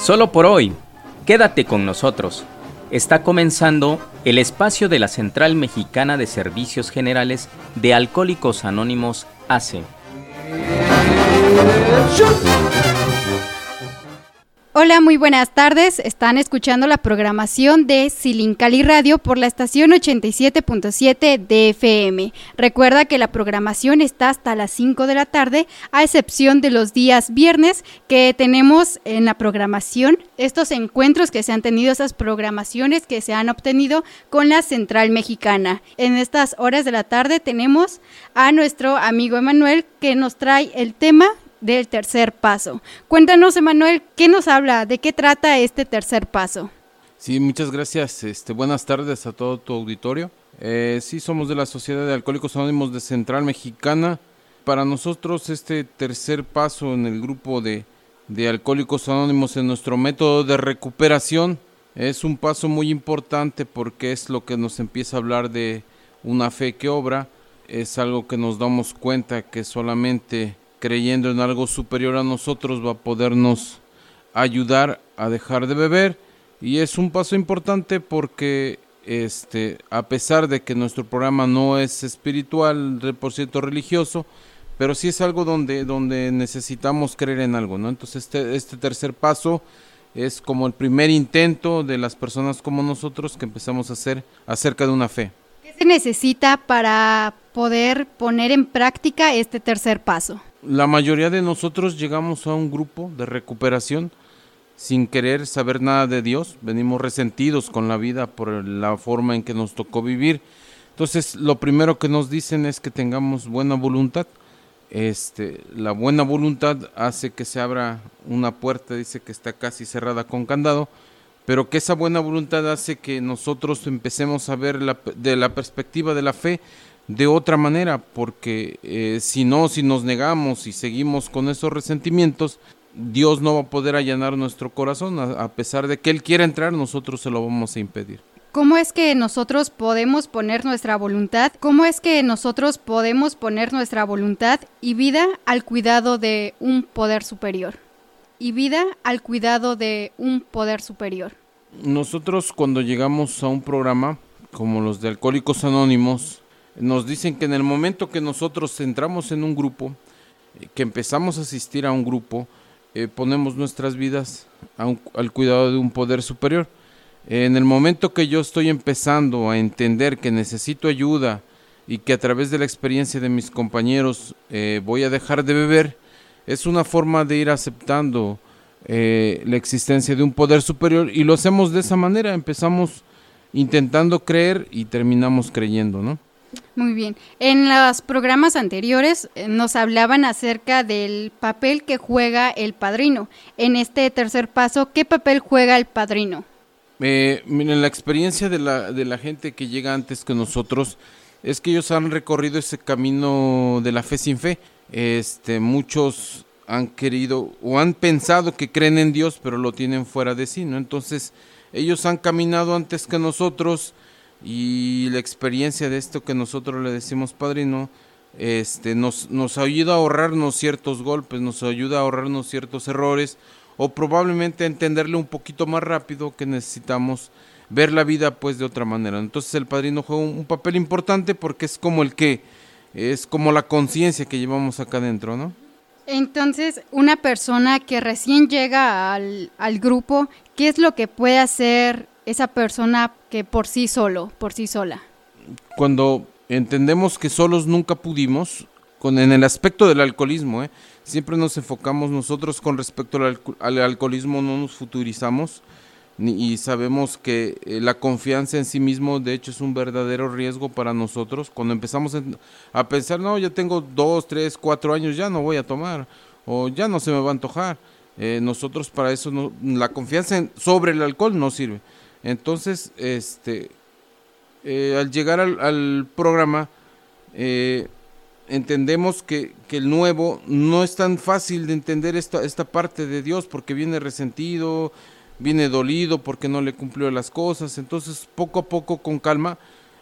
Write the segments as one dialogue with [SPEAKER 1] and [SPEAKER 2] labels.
[SPEAKER 1] Solo por hoy, quédate con nosotros. Está comenzando el espacio de la Central Mexicana de Servicios Generales de Alcohólicos Anónimos ACE.
[SPEAKER 2] Hola, muy buenas tardes. Están escuchando la programación de Silincali Radio por la estación 87.7 de FM. Recuerda que la programación está hasta las 5 de la tarde, a excepción de los días viernes que tenemos en la programación estos encuentros que se han tenido, esas programaciones que se han obtenido con la Central Mexicana. En estas horas de la tarde tenemos a nuestro amigo Emanuel que nos trae el tema del tercer paso. Cuéntanos, Emanuel, ¿qué nos habla? ¿De qué trata este tercer paso?
[SPEAKER 3] Sí, muchas gracias. Este, buenas tardes a todo tu auditorio. Eh, sí, somos de la Sociedad de Alcohólicos Anónimos de Central Mexicana. Para nosotros este tercer paso en el grupo de, de Alcohólicos Anónimos en nuestro método de recuperación es un paso muy importante porque es lo que nos empieza a hablar de una fe que obra. Es algo que nos damos cuenta que solamente creyendo en algo superior a nosotros va a podernos ayudar a dejar de beber. Y es un paso importante porque este a pesar de que nuestro programa no es espiritual por cierto religioso pero sí es algo donde donde necesitamos creer en algo no entonces este este tercer paso es como el primer intento de las personas como nosotros que empezamos a hacer acerca de una fe.
[SPEAKER 2] ¿Qué se necesita para poder poner en práctica este tercer paso?
[SPEAKER 3] La mayoría de nosotros llegamos a un grupo de recuperación sin querer saber nada de Dios, venimos resentidos con la vida por la forma en que nos tocó vivir. Entonces, lo primero que nos dicen es que tengamos buena voluntad. Este, la buena voluntad hace que se abra una puerta, dice que está casi cerrada con candado, pero que esa buena voluntad hace que nosotros empecemos a ver la, de la perspectiva de la fe de otra manera, porque eh, si no, si nos negamos y seguimos con esos resentimientos, Dios no va a poder allanar nuestro corazón, a, pesar de que Él quiera entrar, nosotros se lo vamos a impedir.
[SPEAKER 2] ¿Cómo es que nosotros podemos poner nuestra voluntad? ¿Cómo es que nosotros podemos poner nuestra voluntad y vida al cuidado de un poder superior? Y vida al cuidado de un poder superior.
[SPEAKER 3] Nosotros cuando llegamos a un programa como los de Alcohólicos Anónimos, nos dicen que en el momento que nosotros entramos en un grupo, eh, que empezamos a asistir a un grupo, eh, ponemos nuestras vidas al cuidado de un poder superior. en el momento que yo estoy empezando a entender que necesito ayuda y que a través de la experiencia de mis compañeros eh, voy a dejar de beber, es una forma de ir aceptando la existencia de un poder superior y lo hacemos de esa manera, empezamos intentando creer y terminamos creyendo, ¿no?
[SPEAKER 2] Muy bien. En los programas anteriores eh, nos hablaban acerca del papel que juega el padrino. En este tercer paso, ¿qué papel juega el padrino?
[SPEAKER 3] Eh, miren, la experiencia de la, gente que llega antes que nosotros es que ellos han recorrido ese camino de la fe sin fe. Este, muchos han querido o han pensado que creen en Dios, pero lo tienen fuera de sí, ¿no? Entonces, ellos han caminado antes que nosotros y la experiencia de esto que nosotros le decimos padrino este nos, nos ayuda a ahorrarnos ciertos golpes, nos ayuda a ahorrarnos ciertos errores o probablemente a entenderle un poquito más rápido que necesitamos ver la vida pues de otra manera. Entonces el padrino juega un, papel importante porque es como el que es como la conciencia que llevamos acá adentro, ¿no?
[SPEAKER 2] Entonces, una persona que recién llega al, al grupo, ¿qué es lo que puede hacer esa persona que por sí solo, por sí sola.
[SPEAKER 3] Cuando entendemos que solos nunca pudimos, con, en el aspecto del alcoholismo, ¿eh? siempre nos enfocamos nosotros con respecto al, alcoholismo, no nos futurizamos y sabemos que eh, la confianza en sí mismo, de hecho, es un verdadero riesgo para nosotros. Cuando empezamos a pensar, no, ya tengo dos, tres, cuatro años, ya no voy a tomar, o ya no se me va a antojar. Eh, nosotros para eso, la confianza sobre el alcohol no sirve. Entonces, este, eh, al llegar al, programa, eh, entendemos que, que, el nuevo no es tan fácil de entender esta, esta parte de Dios porque viene resentido, viene dolido porque no le cumplió las cosas. Entonces, poco a poco, con calma,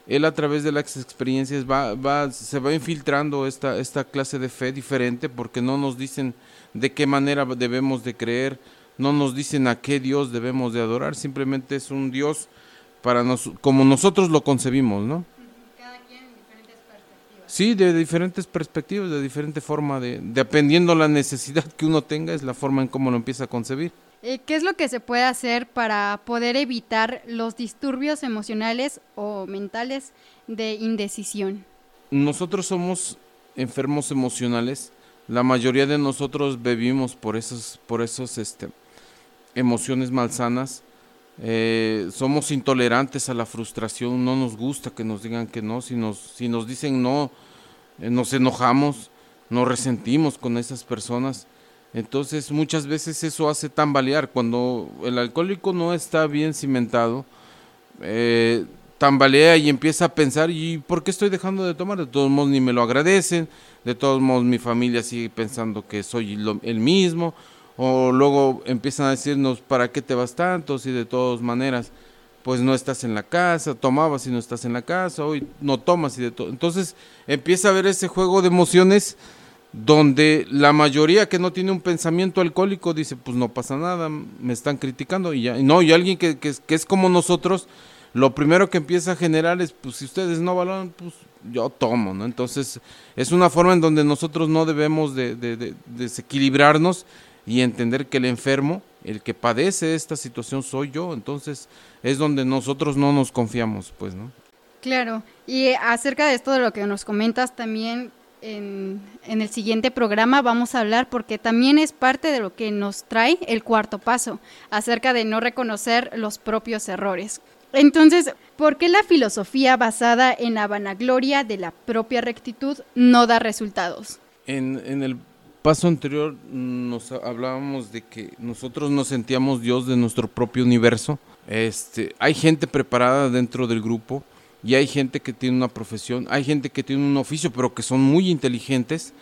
[SPEAKER 3] él a través de las experiencias va, va, se va infiltrando esta, esta clase de fe diferente porque no nos dicen de qué manera debemos de creer, no nos dicen a qué Dios debemos de adorar, simplemente es un Dios para nos, como nosotros lo concebimos, ¿no? Cada quien en diferentes perspectivas. Sí, de diferentes perspectivas, de diferente forma, de, dependiendo la necesidad que uno tenga, es la forma en cómo lo empieza a concebir.
[SPEAKER 2] Eh, ¿Qué es lo que se puede hacer para poder evitar los disturbios emocionales o mentales de indecisión?
[SPEAKER 3] Nosotros somos enfermos emocionales. La mayoría de nosotros vivimos por esos, por esos este, emociones malsanas. Eh, somos intolerantes a la frustración, no nos gusta que nos digan que no, si nos, si nos dicen no, eh, nos enojamos, nos resentimos con esas personas. Entonces muchas veces eso hace tambalear. Cuando el alcohólico no está bien cimentado, eh, tambalea y empieza a pensar, ¿y por qué estoy dejando de tomar? De todos modos ni me lo agradecen, de todos modos mi familia sigue pensando que soy el mismo, o luego empiezan a decirnos, ¿para qué te vas tanto? Si de todas maneras, pues no estás en la casa, tomabas y no estás en la casa, hoy no tomas y de todo. Entonces empieza a ver ese juego de emociones donde la mayoría que no tiene un pensamiento alcohólico dice, pues no pasa nada, me están criticando y ya. No, y alguien que, que, es como nosotros, lo primero que empieza a generar es, pues si ustedes no valoran, pues yo tomo, ¿no? Entonces es una forma en donde nosotros no debemos de, de desequilibrarnos y entender que el enfermo, el que padece esta situación soy yo, entonces es donde nosotros no nos confiamos, pues, ¿no?
[SPEAKER 2] Claro, y acerca de esto de lo que nos comentas también, en, en, el siguiente programa vamos a hablar porque también es parte de lo que nos trae el cuarto paso, acerca de no reconocer los propios errores. Entonces, ¿por qué la filosofía basada en la vanagloria de la propia rectitud no da resultados?
[SPEAKER 3] En, en el paso anterior nos hablábamos de que nosotros nos sentíamos Dios de nuestro propio universo. Este, hay gente preparada dentro del grupo y hay gente que tiene una profesión, hay gente que tiene un oficio, pero que son muy inteligentes,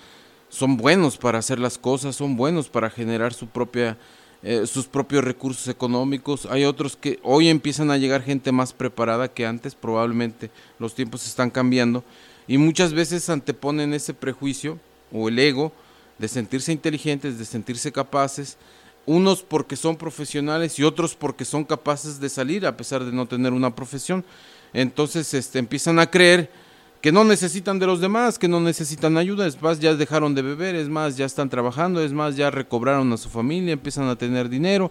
[SPEAKER 3] son buenos para hacer las cosas, son buenos para generar su propia, eh, sus propios recursos económicos. Hay otros que hoy empiezan a llegar gente más preparada que antes, probablemente los tiempos están cambiando, y muchas veces anteponen ese prejuicio o el ego de sentirse inteligentes, de sentirse capaces, unos porque son profesionales y otros porque son capaces de salir a pesar de no tener una profesión entonces este, empiezan a creer que no necesitan de los demás, que no necesitan ayuda, es más, ya dejaron de beber, es más, ya están trabajando, es más, ya recobraron a su familia, empiezan a tener dinero.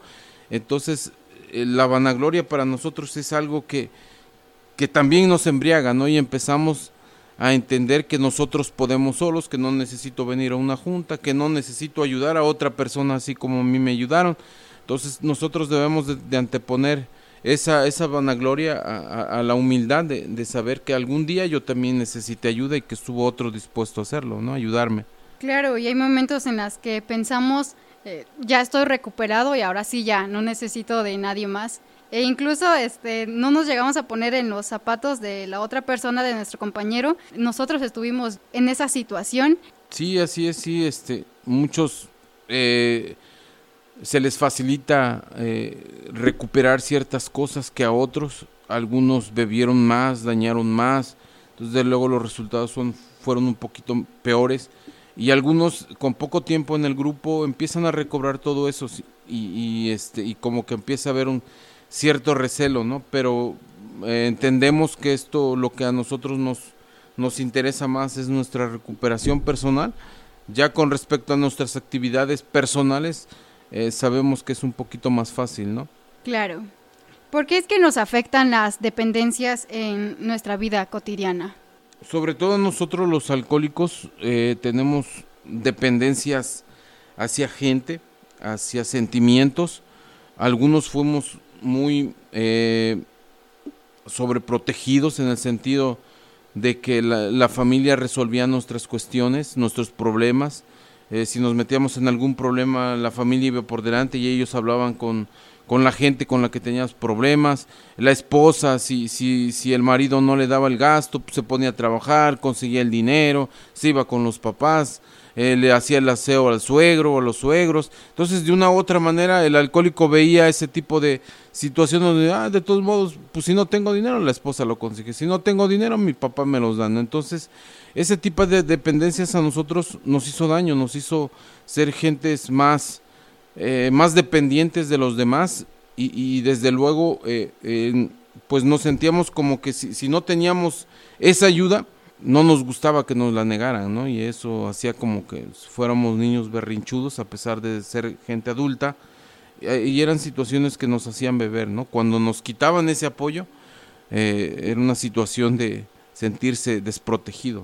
[SPEAKER 3] Entonces, eh, la vanagloria para nosotros es algo que, que también nos embriaga, ¿no? Y empezamos a entender que nosotros podemos solos, que no necesito venir a una junta, que no necesito ayudar a otra persona así como a mí me ayudaron. Entonces, nosotros debemos de anteponer esa, esa vanagloria a, la humildad de, saber que algún día yo también necesité ayuda y que estuvo otro dispuesto a hacerlo, ¿no? Ayudarme.
[SPEAKER 2] Claro, y hay momentos en los que pensamos, eh, ya estoy recuperado y ahora sí ya, no necesito de nadie más. E incluso este, no nos llegamos a poner en los zapatos de la otra persona, de nuestro compañero. Nosotros estuvimos en esa situación.
[SPEAKER 3] Sí, así es, sí, este, muchos... Eh, se les facilita eh, recuperar ciertas cosas que a otros, algunos bebieron más, dañaron más, entonces luego los resultados son, fueron un poquito peores y algunos con poco tiempo en el grupo empiezan a recobrar todo eso y, este y como que empieza a haber un cierto recelo, ¿no? Pero eh, entendemos que esto lo que a nosotros nos nos interesa más es nuestra recuperación personal. Ya con respecto a nuestras actividades personales, eh, sabemos que es un poquito más fácil, ¿no?
[SPEAKER 2] Claro. ¿Por qué es que nos afectan las dependencias en nuestra vida cotidiana?
[SPEAKER 3] Sobre todo nosotros los alcohólicos eh, tenemos dependencias hacia gente, hacia sentimientos. Algunos fuimos muy eh, sobreprotegidos en el sentido de que la familia resolvía nuestras cuestiones, nuestros problemas eh, si nos metíamos en algún problema, la familia iba por delante y ellos hablaban con, con la gente con la que teníamos problemas. La esposa, si, si, si el marido no le daba el gasto, pues se ponía a trabajar, conseguía el dinero, se iba con los papás, eh, le hacía el aseo al suegro o a los suegros. Entonces, de una u otra manera, el alcohólico veía ese tipo de situaciones donde, ah, de todos modos, pues si no tengo dinero, la esposa lo consigue. Si no tengo dinero, mi papá me los da. Entonces, ese tipo de dependencias a nosotros nos hizo daño, nos hizo ser gentes más eh, más dependientes de los demás y, desde luego eh, pues nos sentíamos como que si, si, no teníamos esa ayuda no nos gustaba que nos la negaran, ¿no? Y eso hacía como que fuéramos niños berrinchudos a pesar de ser gente adulta y eran situaciones que nos hacían beber, ¿no? Cuando nos quitaban ese apoyo era una situación de sentirse desprotegido.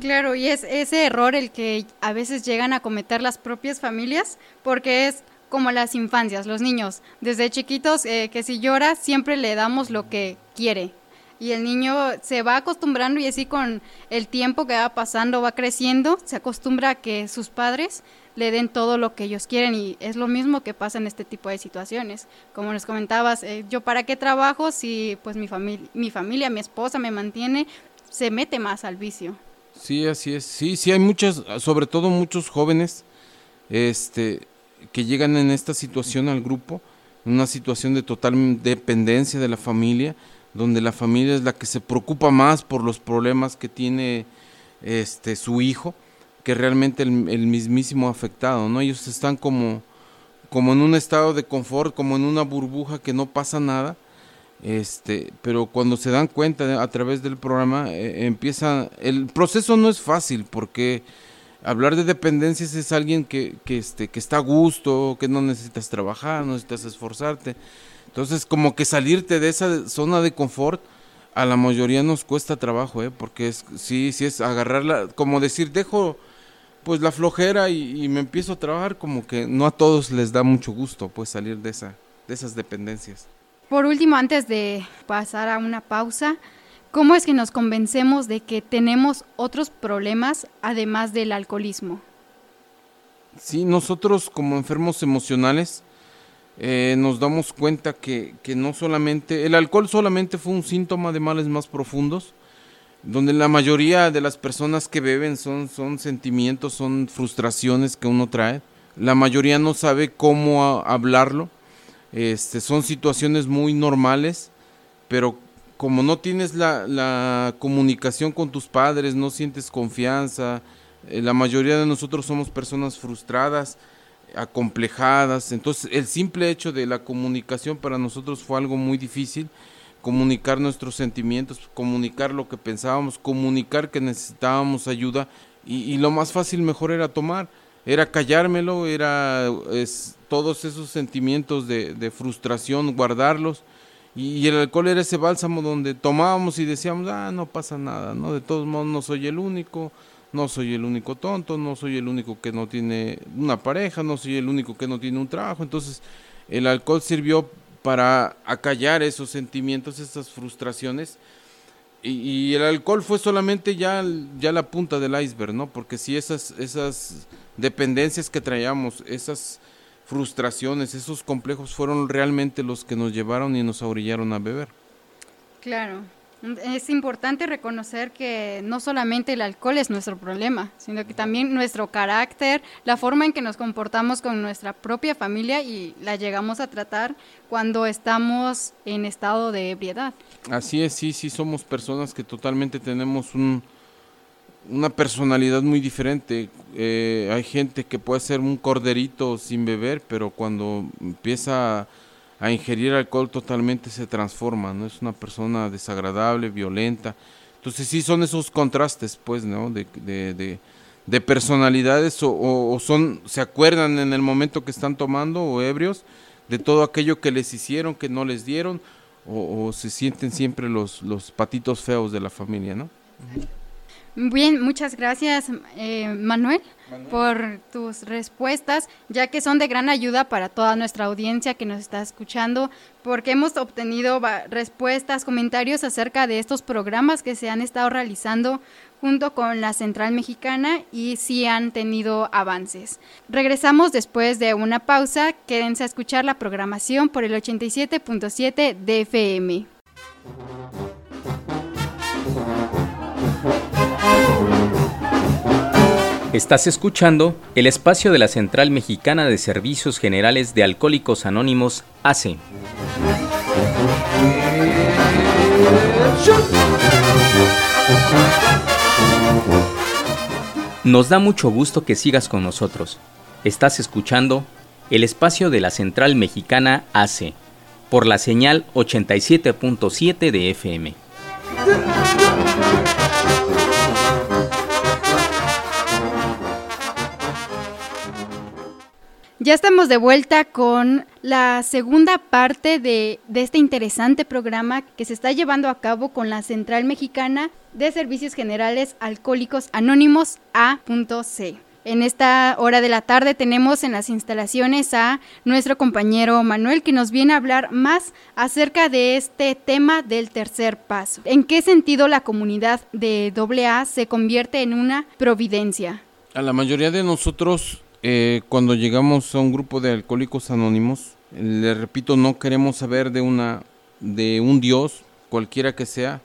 [SPEAKER 2] Claro, y es ese error el que a veces llegan a cometer las propias familias, porque es como las infancias, los niños, desde chiquitos, eh, que si llora siempre le damos lo que quiere. Y el niño se va acostumbrando y así con el tiempo que va pasando, va creciendo, se acostumbra a que sus padres le den todo lo que ellos quieren y es lo mismo que pasa en este tipo de situaciones. Como nos comentabas, eh, yo para qué trabajo si pues mi, familia mi familia, mi esposa me mantiene, se mete más al vicio.
[SPEAKER 3] Sí, así es. Sí, sí hay muchas, sobre todo muchos jóvenes este que llegan en esta situación al grupo, una situación de total dependencia de la familia, donde la familia es la que se preocupa más por los problemas que tiene este su hijo que realmente el, mismísimo afectado, ¿no? Ellos están como, como en un estado de confort, como en una burbuja que no pasa nada, este, pero cuando se dan cuenta a través del programa eh, empieza, el proceso no es fácil porque hablar de dependencias es alguien que, que, este, que está a gusto, que no necesitas trabajar, no necesitas esforzarte, entonces como que salirte de esa zona de confort, a la mayoría nos cuesta trabajo, ¿eh? porque es, sí, sí es agarrarla, como decir, dejo pues la flojera y, me empiezo a trabajar como que no a todos les da mucho gusto pues salir de esa de esas dependencias.
[SPEAKER 2] Por último, antes de pasar a una pausa, ¿cómo es que nos convencemos de que tenemos otros problemas además del alcoholismo?
[SPEAKER 3] Sí, nosotros como enfermos emocionales eh, nos damos cuenta que, que no solamente, el alcohol solamente fue un síntoma de males más profundos, donde la mayoría de las personas que beben son, son sentimientos, son frustraciones que uno trae. La mayoría no sabe cómo hablarlo. Este, son situaciones muy normales, pero como no tienes la, la comunicación con tus padres, no sientes confianza, eh, la mayoría de nosotros somos personas frustradas, acomplejadas, entonces el simple hecho de la comunicación para nosotros fue algo muy difícil. Comunicar nuestros sentimientos, comunicar lo que pensábamos, comunicar que necesitábamos ayuda. Y, lo más fácil mejor era tomar, era callármelo, era es, todos esos sentimientos de, frustración, guardarlos. Y, el alcohol era ese bálsamo donde tomábamos y decíamos, ah, no pasa nada, ¿no? De todos modos no soy el único, no soy el único tonto, no soy el único que no tiene una pareja, no soy el único que no tiene un trabajo, entonces el alcohol sirvió para acallar esos sentimientos, esas frustraciones. Y, el alcohol fue solamente ya, ya la punta del iceberg, ¿no? Porque si esas, esas dependencias que traíamos, esas frustraciones, esos complejos fueron realmente los que nos llevaron y nos orillaron a beber.
[SPEAKER 2] Claro. Es importante reconocer que no solamente el alcohol es nuestro problema, sino que también nuestro carácter, la forma en que nos comportamos con nuestra propia familia y la llegamos a tratar cuando estamos en estado de ebriedad.
[SPEAKER 3] Así es, sí, sí, somos personas que totalmente tenemos un, una personalidad muy diferente. Eh, hay gente que puede ser un corderito sin beber, pero cuando empieza ingerir alcohol totalmente se transforma, ¿no? Es una persona desagradable, violenta. Entonces sí son esos contrastes, pues, ¿no? De, de, de, personalidades o, son, se acuerdan en el momento que están tomando o ebrios de todo aquello que les hicieron, que no les dieron, o, se sienten siempre los, los patitos feos de la familia, ¿no?
[SPEAKER 2] Bien, muchas gracias eh, Manuel, por tus respuestas, ya que son de gran ayuda para toda nuestra audiencia que nos está escuchando, porque hemos obtenido respuestas, comentarios acerca de estos programas que se han estado realizando junto con la Central Mexicana y sí han tenido avances. Regresamos después de una pausa, quédense a escuchar la programación por el 87.7 DFM.
[SPEAKER 1] Estás escuchando el espacio de la Central Mexicana de Servicios Generales de Alcohólicos Anónimos, ACE. Nos da mucho gusto que sigas con nosotros. Estás escuchando el espacio de la Central Mexicana AC, por la señal 87.7 de FM.
[SPEAKER 2] Ya estamos de vuelta con la segunda parte de, este interesante programa que se está llevando a cabo con la Central Mexicana de Servicios Generales Alcohólicos Anónimos A.C. En esta hora de la tarde tenemos en las instalaciones a nuestro compañero Manuel que nos viene a hablar más acerca de este tema del tercer paso. ¿En qué sentido la comunidad de AA se convierte en una providencia?
[SPEAKER 3] A la mayoría de nosotros eh, cuando llegamos a un grupo de alcohólicos anónimos, le repito, no queremos saber de una de un Dios, cualquiera que sea,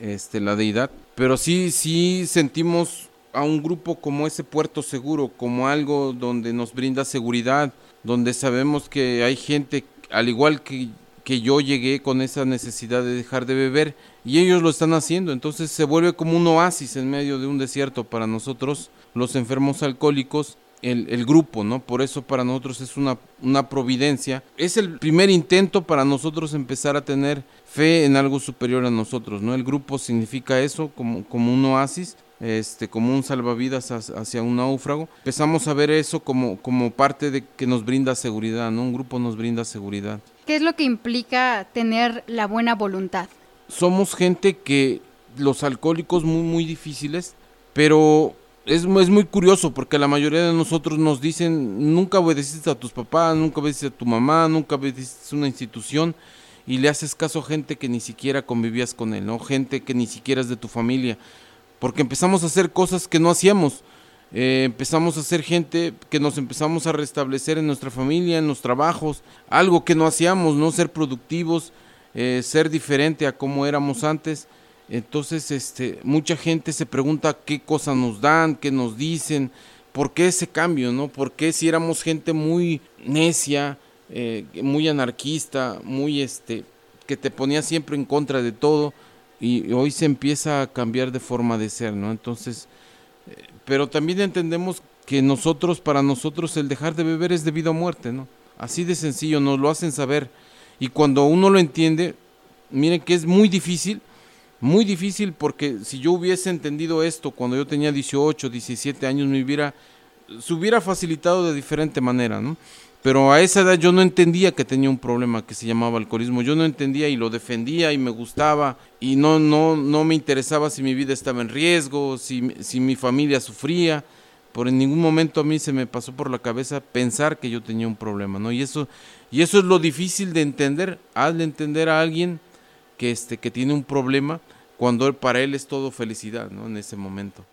[SPEAKER 3] este, la deidad, pero sí, sí sentimos a un grupo como ese puerto seguro, como algo donde nos brinda seguridad, donde sabemos que hay gente, al igual que, que yo llegué con esa necesidad de dejar de beber, y ellos lo están haciendo, entonces se vuelve como un oasis en medio de un desierto para nosotros, los enfermos alcohólicos, el, grupo, ¿no? Por eso para nosotros es una, una providencia. Es el primer intento para nosotros empezar a tener fe en algo superior a nosotros, ¿no? El grupo significa eso, como, como un oasis, este, como un salvavidas hacia un náufrago. Empezamos a ver eso como, como parte de que nos brinda seguridad, ¿no? Un grupo nos brinda seguridad.
[SPEAKER 2] ¿Qué es lo que implica tener la buena voluntad?
[SPEAKER 3] Somos gente que los alcohólicos muy, muy difíciles, pero es, es, muy curioso porque la mayoría de nosotros nos dicen, nunca obedeciste a tus papás, nunca obedeciste a tu mamá, nunca obedeciste a una institución y le haces caso a gente que ni siquiera convivías con él, ¿no? Gente que ni siquiera es de tu familia. Porque empezamos a hacer cosas que no hacíamos. Eh, empezamos a ser gente que nos empezamos a restablecer en nuestra familia, en los trabajos, algo que no hacíamos, no ser productivos, eh, ser diferente a como éramos antes. Entonces, este, mucha gente se pregunta qué cosas nos dan, qué nos dicen, por qué ese cambio, ¿no? ¿Por qué si éramos gente muy necia, eh, muy anarquista, muy este, que te ponía siempre en contra de todo y hoy se empieza a cambiar de forma de ser, ¿no? Entonces, eh, pero también entendemos que nosotros, para nosotros, el dejar de beber es debido a muerte, ¿no? Así de sencillo, nos lo hacen saber. Y cuando uno lo entiende, miren que es muy difícil, muy difícil porque si yo hubiese entendido esto cuando yo tenía 18, 17 años, me hubiera, se hubiera facilitado de diferente manera, ¿no? Pero a esa edad yo no entendía que tenía un problema que se llamaba alcoholismo. Yo no entendía y lo defendía y me gustaba y no, no, no me interesaba si mi vida estaba en riesgo, si, si mi familia sufría. Por en ningún momento a mí se me pasó por la cabeza pensar que yo tenía un problema, ¿no? Y eso, y eso es lo difícil de entender. Hazle entender a alguien que, este, que tiene un problema cuando para él es todo felicidad, ¿no? En ese momento.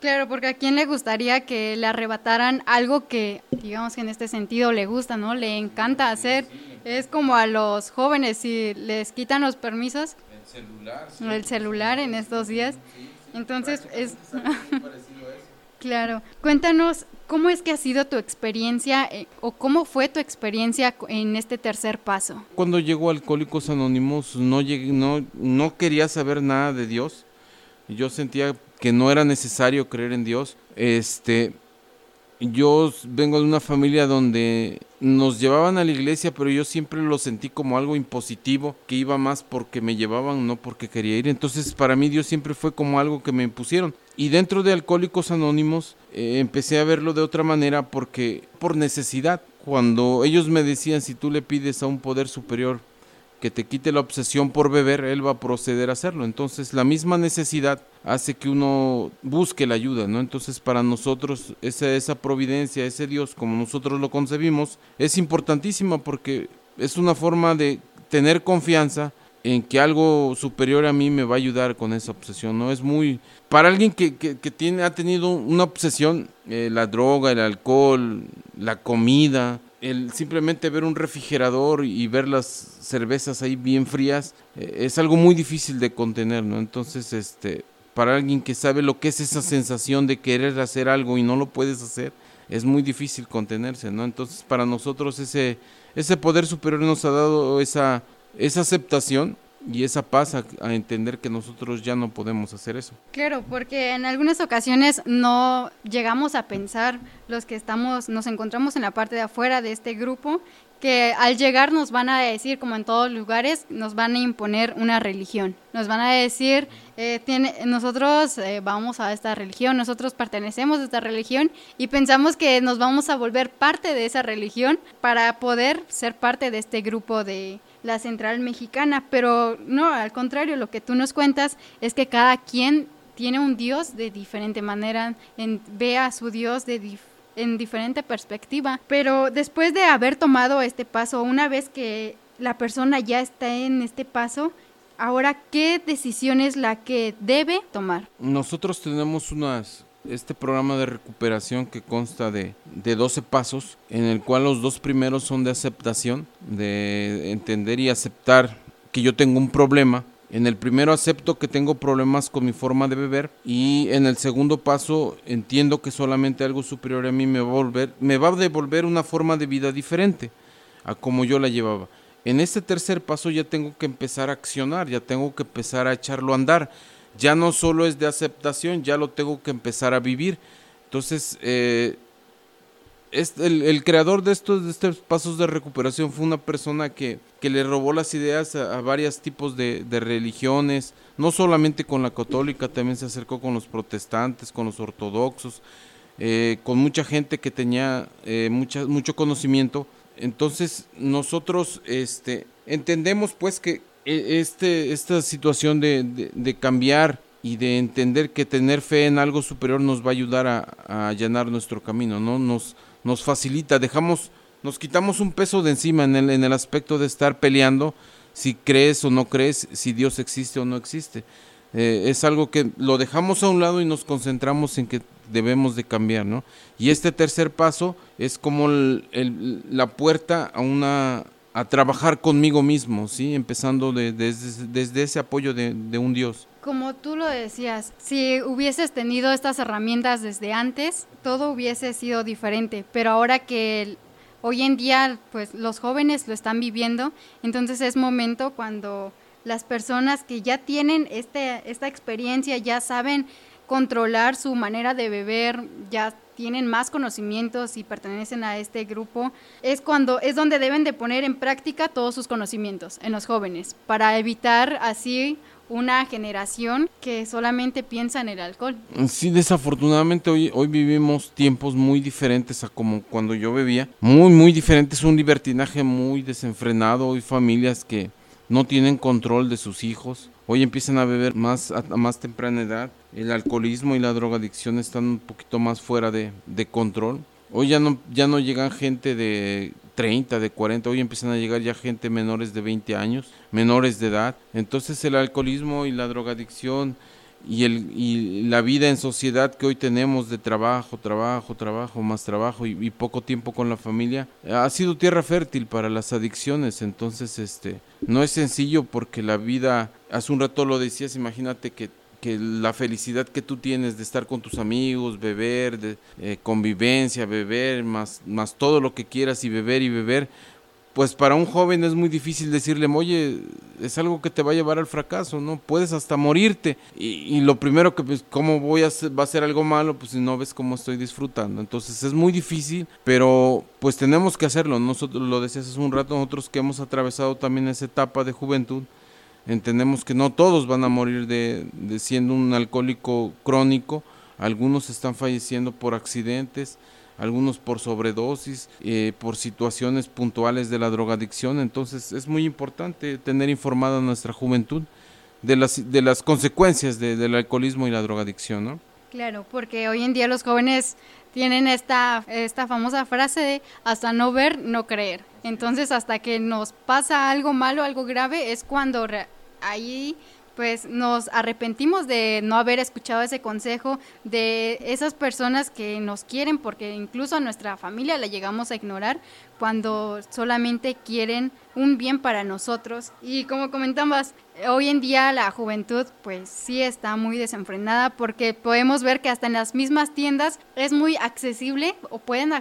[SPEAKER 2] Claro, porque a quién le gustaría que le arrebataran algo que, digamos que en este sentido le gusta, ¿no? Le encanta hacer. Es como a los jóvenes, si les quitan los permisos.
[SPEAKER 3] El celular.
[SPEAKER 2] El celular en estos días. Entonces es... claro. Cuéntanos, ¿cómo es que ha sido tu experiencia eh, o cómo fue tu experiencia en este tercer paso?
[SPEAKER 3] Cuando llegó Alcohólicos Anónimos no, llegué, no, no quería saber nada de Dios. Yo sentía que no era necesario creer en Dios. Este, yo vengo de una familia donde nos llevaban a la iglesia, pero yo siempre lo sentí como algo impositivo, que iba más porque me llevaban, no porque quería ir. Entonces, para mí Dios siempre fue como algo que me impusieron. Y dentro de Alcohólicos Anónimos eh, empecé a verlo de otra manera porque por necesidad. Cuando ellos me decían, si tú le pides a un poder superior que te quite la obsesión por beber, él va a proceder a hacerlo. Entonces la misma necesidad hace que uno busque la ayuda, ¿no? Entonces para nosotros esa, esa providencia, ese Dios como nosotros lo concebimos, es importantísima porque es una forma de tener confianza en que algo superior a mí me va a ayudar con esa obsesión, ¿no? Es muy... Para alguien que, que, tiene, ha tenido una obsesión, eh, la droga, el alcohol, la comida, simplemente ver un refrigerador y ver las cervezas ahí bien frías eh, es algo muy difícil de contener, ¿no? Entonces, este, para alguien que sabe lo que es esa sensación de querer hacer algo y no lo puedes hacer, es muy difícil contenerse, ¿no? Entonces, para nosotros ese ese poder superior nos ha dado esa esa aceptación y esa paz a, entender que nosotros ya no podemos hacer eso.
[SPEAKER 2] Claro, porque en algunas ocasiones no llegamos a pensar los que estamos, nos encontramos en la parte de afuera de este grupo, que al llegar nos van a decir, como en todos lugares, nos van a imponer una religión. Nos van a decir, eh, tiene, nosotros eh, vamos a esta religión, nosotros pertenecemos a esta religión y pensamos que nos vamos a volver parte de esa religión para poder ser parte de este grupo de, la central mexicana, pero no, al contrario, lo que tú nos cuentas es que cada quien tiene un Dios de diferente manera, en, ve a su Dios de en diferente perspectiva, pero después de haber tomado este paso, una vez que la persona ya está en este paso, ahora, ¿qué decisión es la que debe tomar?
[SPEAKER 3] Nosotros tenemos unas este programa de recuperación que consta de, de 12 pasos, en el cual los dos primeros son de aceptación, de entender y aceptar que yo tengo un problema. En el primero acepto que tengo problemas con mi forma de beber y en el segundo paso entiendo que solamente algo superior a mí me volver, me va a devolver una forma de vida diferente a como yo la llevaba. En este tercer paso ya tengo que empezar a accionar, ya tengo que empezar a echarlo a andar ya no solo es de aceptación, ya lo tengo que empezar a vivir. Entonces, eh, el, creador de estos, de estos pasos de recuperación fue una persona que, que le robó las ideas a, varios tipos de, religiones, no solamente con la católica, también se acercó con los protestantes, con los ortodoxos, eh, con mucha gente que tenía eh, mucho conocimiento. Entonces nosotros este, entendemos pues que, este, esta situación de, de, cambiar y de entender que tener fe en algo superior nos va a ayudar a, allanar nuestro camino, ¿no? Nos, nos facilita, dejamos, nos quitamos un peso de encima en el, en el aspecto de estar peleando si crees o no crees, si Dios existe o no existe. Eh, es algo que lo dejamos a un lado y nos concentramos en que debemos de cambiar, ¿no? Y este tercer paso es como la puerta a una a trabajar conmigo mismo, ¿sí? Empezando desde, ese apoyo de, un Dios.
[SPEAKER 2] Como tú lo decías, si hubieses tenido estas herramientas desde antes, todo hubiese sido diferente, pero ahora que hoy en día pues los jóvenes lo están viviendo, entonces es momento cuando las personas que ya tienen este, esta experiencia, ya saben controlar su manera de beber, ya tienen más conocimientos y pertenecen a este grupo, es cuando es donde deben de poner en práctica todos sus conocimientos en los jóvenes para evitar así una generación que solamente piensa en el alcohol.
[SPEAKER 3] Sí, desafortunadamente hoy, hoy vivimos tiempos muy diferentes a como cuando yo bebía. Muy, muy diferentes, un libertinaje muy desenfrenado. Hoy familias que no tienen control de sus hijos. Hoy empiezan a beber más a, más temprana edad. El alcoholismo y la drogadicción están un poquito más fuera de, control. Hoy ya no, ya no llegan gente de 30, de 40, hoy empiezan a llegar ya gente menores de 20 años, menores de edad. Entonces el alcoholismo y la drogadicción y, el, y la vida en sociedad que hoy tenemos de trabajo, trabajo, trabajo, más trabajo y, poco tiempo con la familia, ha sido tierra fértil para las adicciones. Entonces, este, no es sencillo porque la vida, hace un rato lo decías, imagínate que que la felicidad que tú tienes de estar con tus amigos, beber, de eh, convivencia, beber, más, más todo lo que quieras y beber y beber, pues para un joven es muy difícil decirle, oye, es algo que te va a llevar al fracaso, ¿no? Puedes hasta morirte. Y, lo primero que, pues, ¿cómo voy a hacer, va a ser algo malo? Pues si no ves cómo estoy disfrutando. Entonces es muy difícil, pero pues tenemos que hacerlo. Nosotros, lo decías hace un rato, nosotros que hemos atravesado también esa etapa de juventud, entendemos que no todos van a morir de, de siendo un alcohólico crónico. Algunos están falleciendo por accidentes, algunos por sobredosis, eh, por situaciones puntuales de la drogadicción. Entonces es muy importante tener informada a nuestra juventud de las, de las consecuencias del alcoholismo y la drogadicción, ¿no?
[SPEAKER 2] Claro, porque hoy en día los jóvenes tienen esta, esta famosa frase de hasta no ver, no creer. Entonces hasta que nos pasa algo malo, algo grave, es cuando ahí pues nos arrepentimos de no haber escuchado ese consejo de esas personas que nos quieren porque incluso a nuestra familia la llegamos a ignorar cuando solamente quieren un bien para nosotros. Y como comentamos hoy en día la juventud pues sí está muy desenfrenada porque podemos ver que hasta en las mismas tiendas es muy accesible o pueden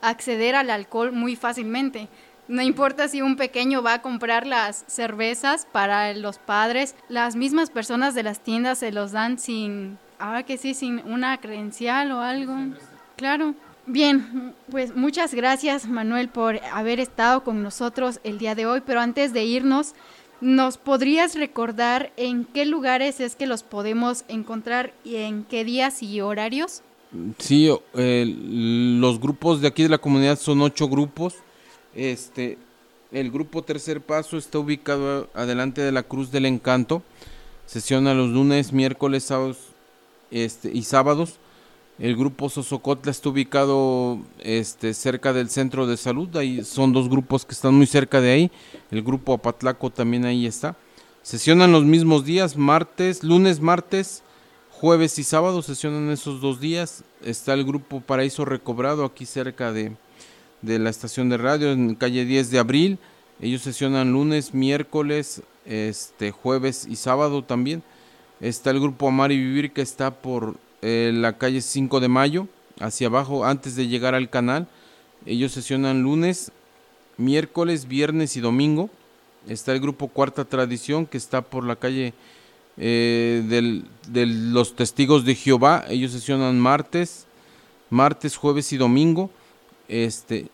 [SPEAKER 2] acceder al alcohol muy fácilmente No importa si un pequeño va a comprar las cervezas para los padres, las mismas personas de las tiendas se los dan sin, ahora que sí, sin una credencial o algo. Claro. Bien, pues muchas gracias Manuel por haber estado con nosotros el día de hoy, pero antes de irnos, ¿nos podrías recordar en qué lugares es que los podemos encontrar y en qué días y horarios?
[SPEAKER 3] Sí, los grupos de aquí de la comunidad son ocho grupos. Este, el grupo Tercer Paso está ubicado adelante de la Cruz del Encanto. Sesiona los lunes, miércoles, sábados este, y sábados el grupo Sosocotla está ubicado este, cerca del centro de salud. Ahí son dos grupos que están muy cerca de ahí. El grupo Apatlaco también ahí está. Sesionan los mismos días, martes, lunes, martes, jueves y sábado. Sesionan esos dos días. Está el grupo Paraíso Recobrado aquí cerca de, de la estación de radio en calle 10 de abril. Ellos sesionan lunes, miércoles, este, jueves y sábado también. Está el grupo Amar y Vivir que está por eh, la calle 5 de Mayo, hacia abajo, antes de llegar al canal. Ellos sesionan lunes, miércoles, viernes y domingo. Está el grupo Cuarta Tradición, que está por la calle eh, de los Testigos de Jehová. Ellos sesionan martes, martes, jueves y domingo. Este,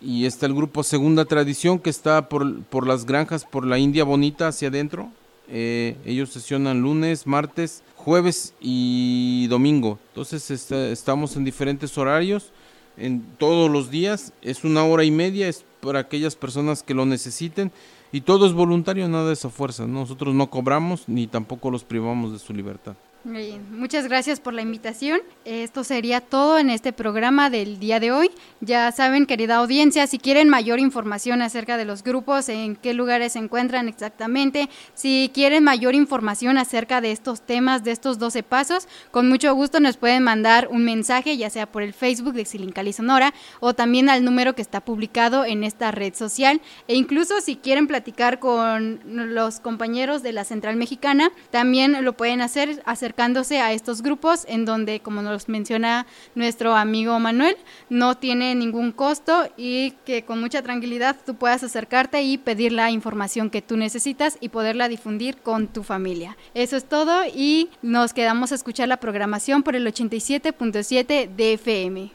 [SPEAKER 3] y está el grupo Segunda Tradición, que está por, por las granjas, por la India Bonita hacia adentro. Eh, ellos sesionan lunes, martes, jueves y domingo. Entonces estamos en diferentes horarios, en todos los días. Es una hora y media, es para aquellas personas que lo necesiten. Y todo es voluntario, nada es a fuerza. Nosotros no cobramos ni tampoco los privamos de su libertad.
[SPEAKER 2] Muchas gracias por la invitación. Esto sería todo en este programa del día de hoy. Ya saben, querida audiencia, si quieren mayor información acerca de los grupos, en qué lugares se encuentran exactamente, si quieren mayor información acerca de estos temas, de estos 12 pasos, con mucho gusto nos pueden mandar un mensaje, ya sea por el Facebook de Xilincali Sonora o también al número que está publicado en esta red social. E incluso si quieren platicar con los compañeros de la Central Mexicana, también lo pueden hacer acercándose a estos grupos en donde, como nos menciona nuestro amigo Manuel, no tiene ningún costo y que con mucha tranquilidad tú puedas acercarte y pedir la información que tú necesitas y poderla difundir con tu familia. Eso es todo y nos quedamos a escuchar la programación por el 87.7 de FM.